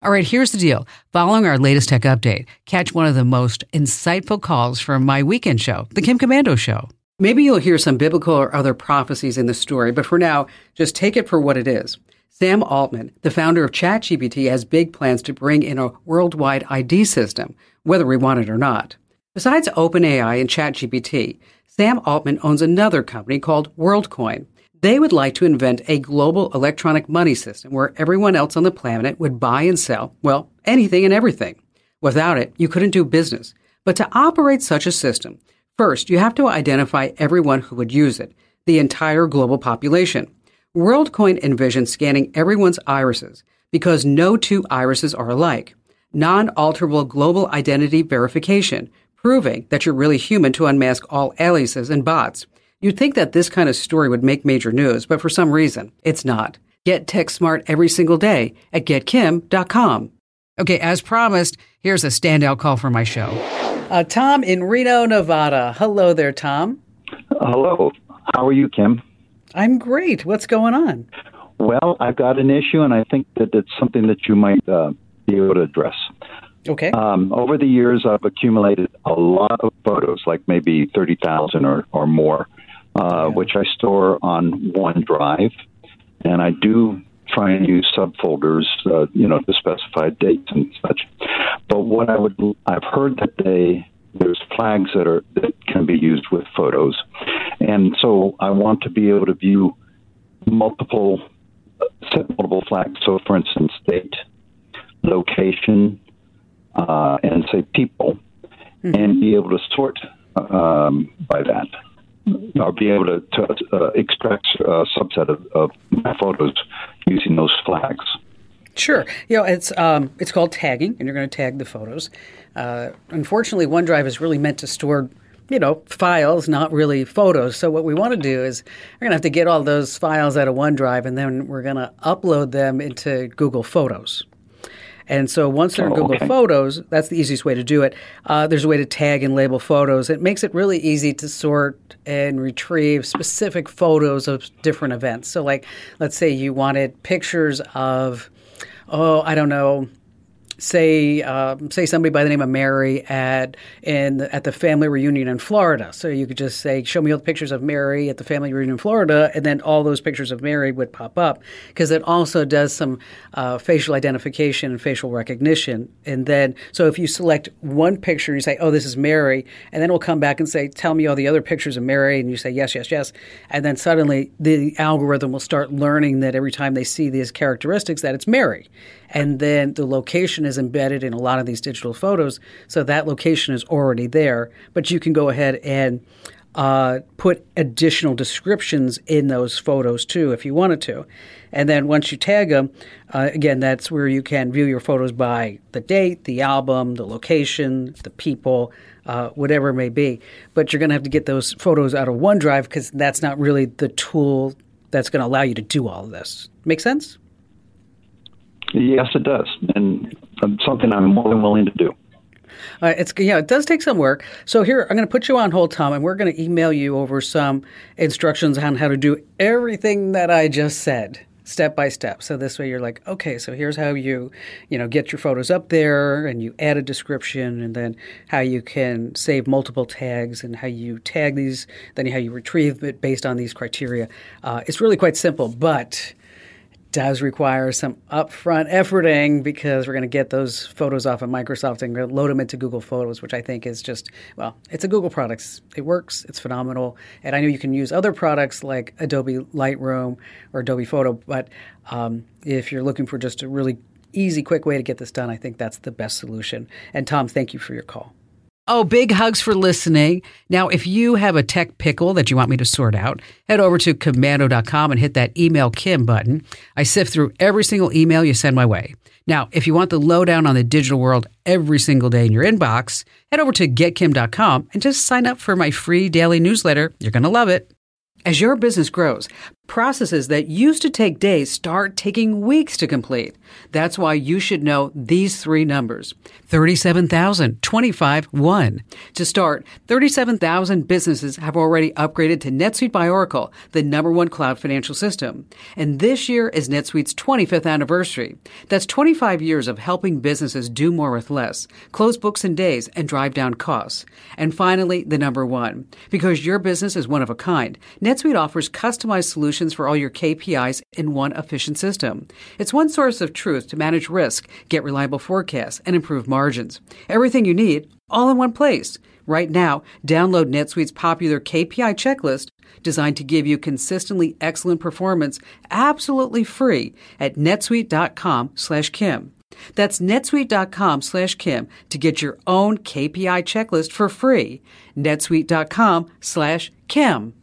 All right, here's the deal. Following our latest tech update, catch one of the most insightful calls from my weekend show, The Kim Komando Show. Maybe you'll hear some biblical or other prophecies in the story, but for now, just take it for what it is. Sam Altman, the founder of ChatGPT, has big plans to bring in a worldwide ID system, whether we want it or not. Besides OpenAI and ChatGPT, Sam Altman owns another company called WorldCoin. They would like to invent a global electronic money system where everyone else on the planet would buy and sell, well, anything and everything. Without it, you couldn't do business. But to operate such a system, first, you have to identify everyone who would use it, the entire global population. WorldCoin envisions scanning everyone's irises because no two irises are alike. Non alterable global identity verification, proving that you're really human to unmask all aliases and bots. You'd think that this kind of story would make major news, but for some reason, it's not. Get tech smart every single day at getkim.com. Okay, as promised, here's a standout call for my show. Uh, Tom in Reno, Nevada. Hello there, Tom. Hello. How are you, Kim? I'm great. What's going on? Well, I've got an issue, and I think that it's something that you might uh, be able to address. Okay. Um, over the years, I've accumulated a lot of photos, like maybe 30,000 or, or more uh, which I store on OneDrive, and I do try and use subfolders, uh, you know, to specify dates and such. But what I would, I've heard that they there's flags that are that can be used with photos, and so I want to be able to view multiple set multiple flags. So, for instance, date, location, uh, and say people, mm-hmm. and be able to sort um, by that. I'll be able to, to uh, extract a subset of, of my photos using those flags. Sure. You know, it's um, it's called tagging, and you're going to tag the photos. Uh, unfortunately, OneDrive is really meant to store, you know, files, not really photos. So what we want to do is we're going to have to get all those files out of OneDrive, and then we're going to upload them into Google Photos. And so once they're in oh, Google okay. Photos, that's the easiest way to do it. Uh, there's a way to tag and label photos. It makes it really easy to sort and retrieve specific photos of different events. So, like, let's say you wanted pictures of, oh, I don't know, say um, say somebody by the name of Mary at in at the family reunion in Florida. So you could just say, "Show me all the pictures of Mary at the family reunion in Florida," and then all those pictures of Mary would pop up because it also does some uh, facial identification and facial recognition. And then, so if you select one picture, and you say, "Oh, this is Mary," and then it'll come back and say, "Tell me all the other pictures of Mary," and you say, "Yes, yes, yes," and then suddenly the algorithm will start learning that every time they see these characteristics, that it's Mary and then the location is embedded in a lot of these digital photos so that location is already there. But you can go ahead and uh, put additional descriptions in those photos too if you wanted to. And then once you tag them uh, again that's where you can view your photos by the date the album the location the people uh, whatever it may be. But you're going to have to get those photos out of onedrive because that's not really the tool that's going to allow you to do all of this. Make sense? Yes, it does, and something I'm more than willing to do. Uh, it's yeah, it does take some work. So here, I'm going to put you on hold, Tom, and we're going to email you over some instructions on how to do everything that I just said, step by step. So this way, you're like, okay, so here's how you, you know, get your photos up there, and you add a description, and then how you can save multiple tags, and how you tag these, then how you retrieve it based on these criteria. Uh, it's really quite simple, but does require some upfront efforting because we're going to get those photos off of Microsoft and load them into Google Photos, which I think is just, well, it's a Google product. It works, it's phenomenal. And I know you can use other products like Adobe Lightroom or Adobe Photo, but um, if you're looking for just a really easy, quick way to get this done, I think that's the best solution. And Tom, thank you for your call. Oh, big hugs for listening. Now, if you have a tech pickle that you want me to sort out, head over to komando.com and hit that email Kim button. I sift through every single email you send my way. Now, if you want the lowdown on the digital world every single day in your inbox, head over to getkim.com and just sign up for my free daily newsletter. You're going to love it. As your business grows, Processes that used to take days start taking weeks to complete. That's why you should know these three numbers 37,000, 25, 1. To start, 37,000 businesses have already upgraded to NetSuite by Oracle, the number one cloud financial system. And this year is NetSuite's 25th anniversary. That's 25 years of helping businesses do more with less, close books in days, and drive down costs. And finally, the number one. Because your business is one of a kind, NetSuite offers customized solutions for all your KPIs in one efficient system. It's one source of truth to manage risk, get reliable forecasts, and improve margins. Everything you need, all in one place. Right now, download NetSuite's popular KPI checklist designed to give you consistently excellent performance absolutely free at netsuite.com slash Kim. That's netsuite.com slash Kim to get your own KPI checklist for free. netsuite.com slash Kim.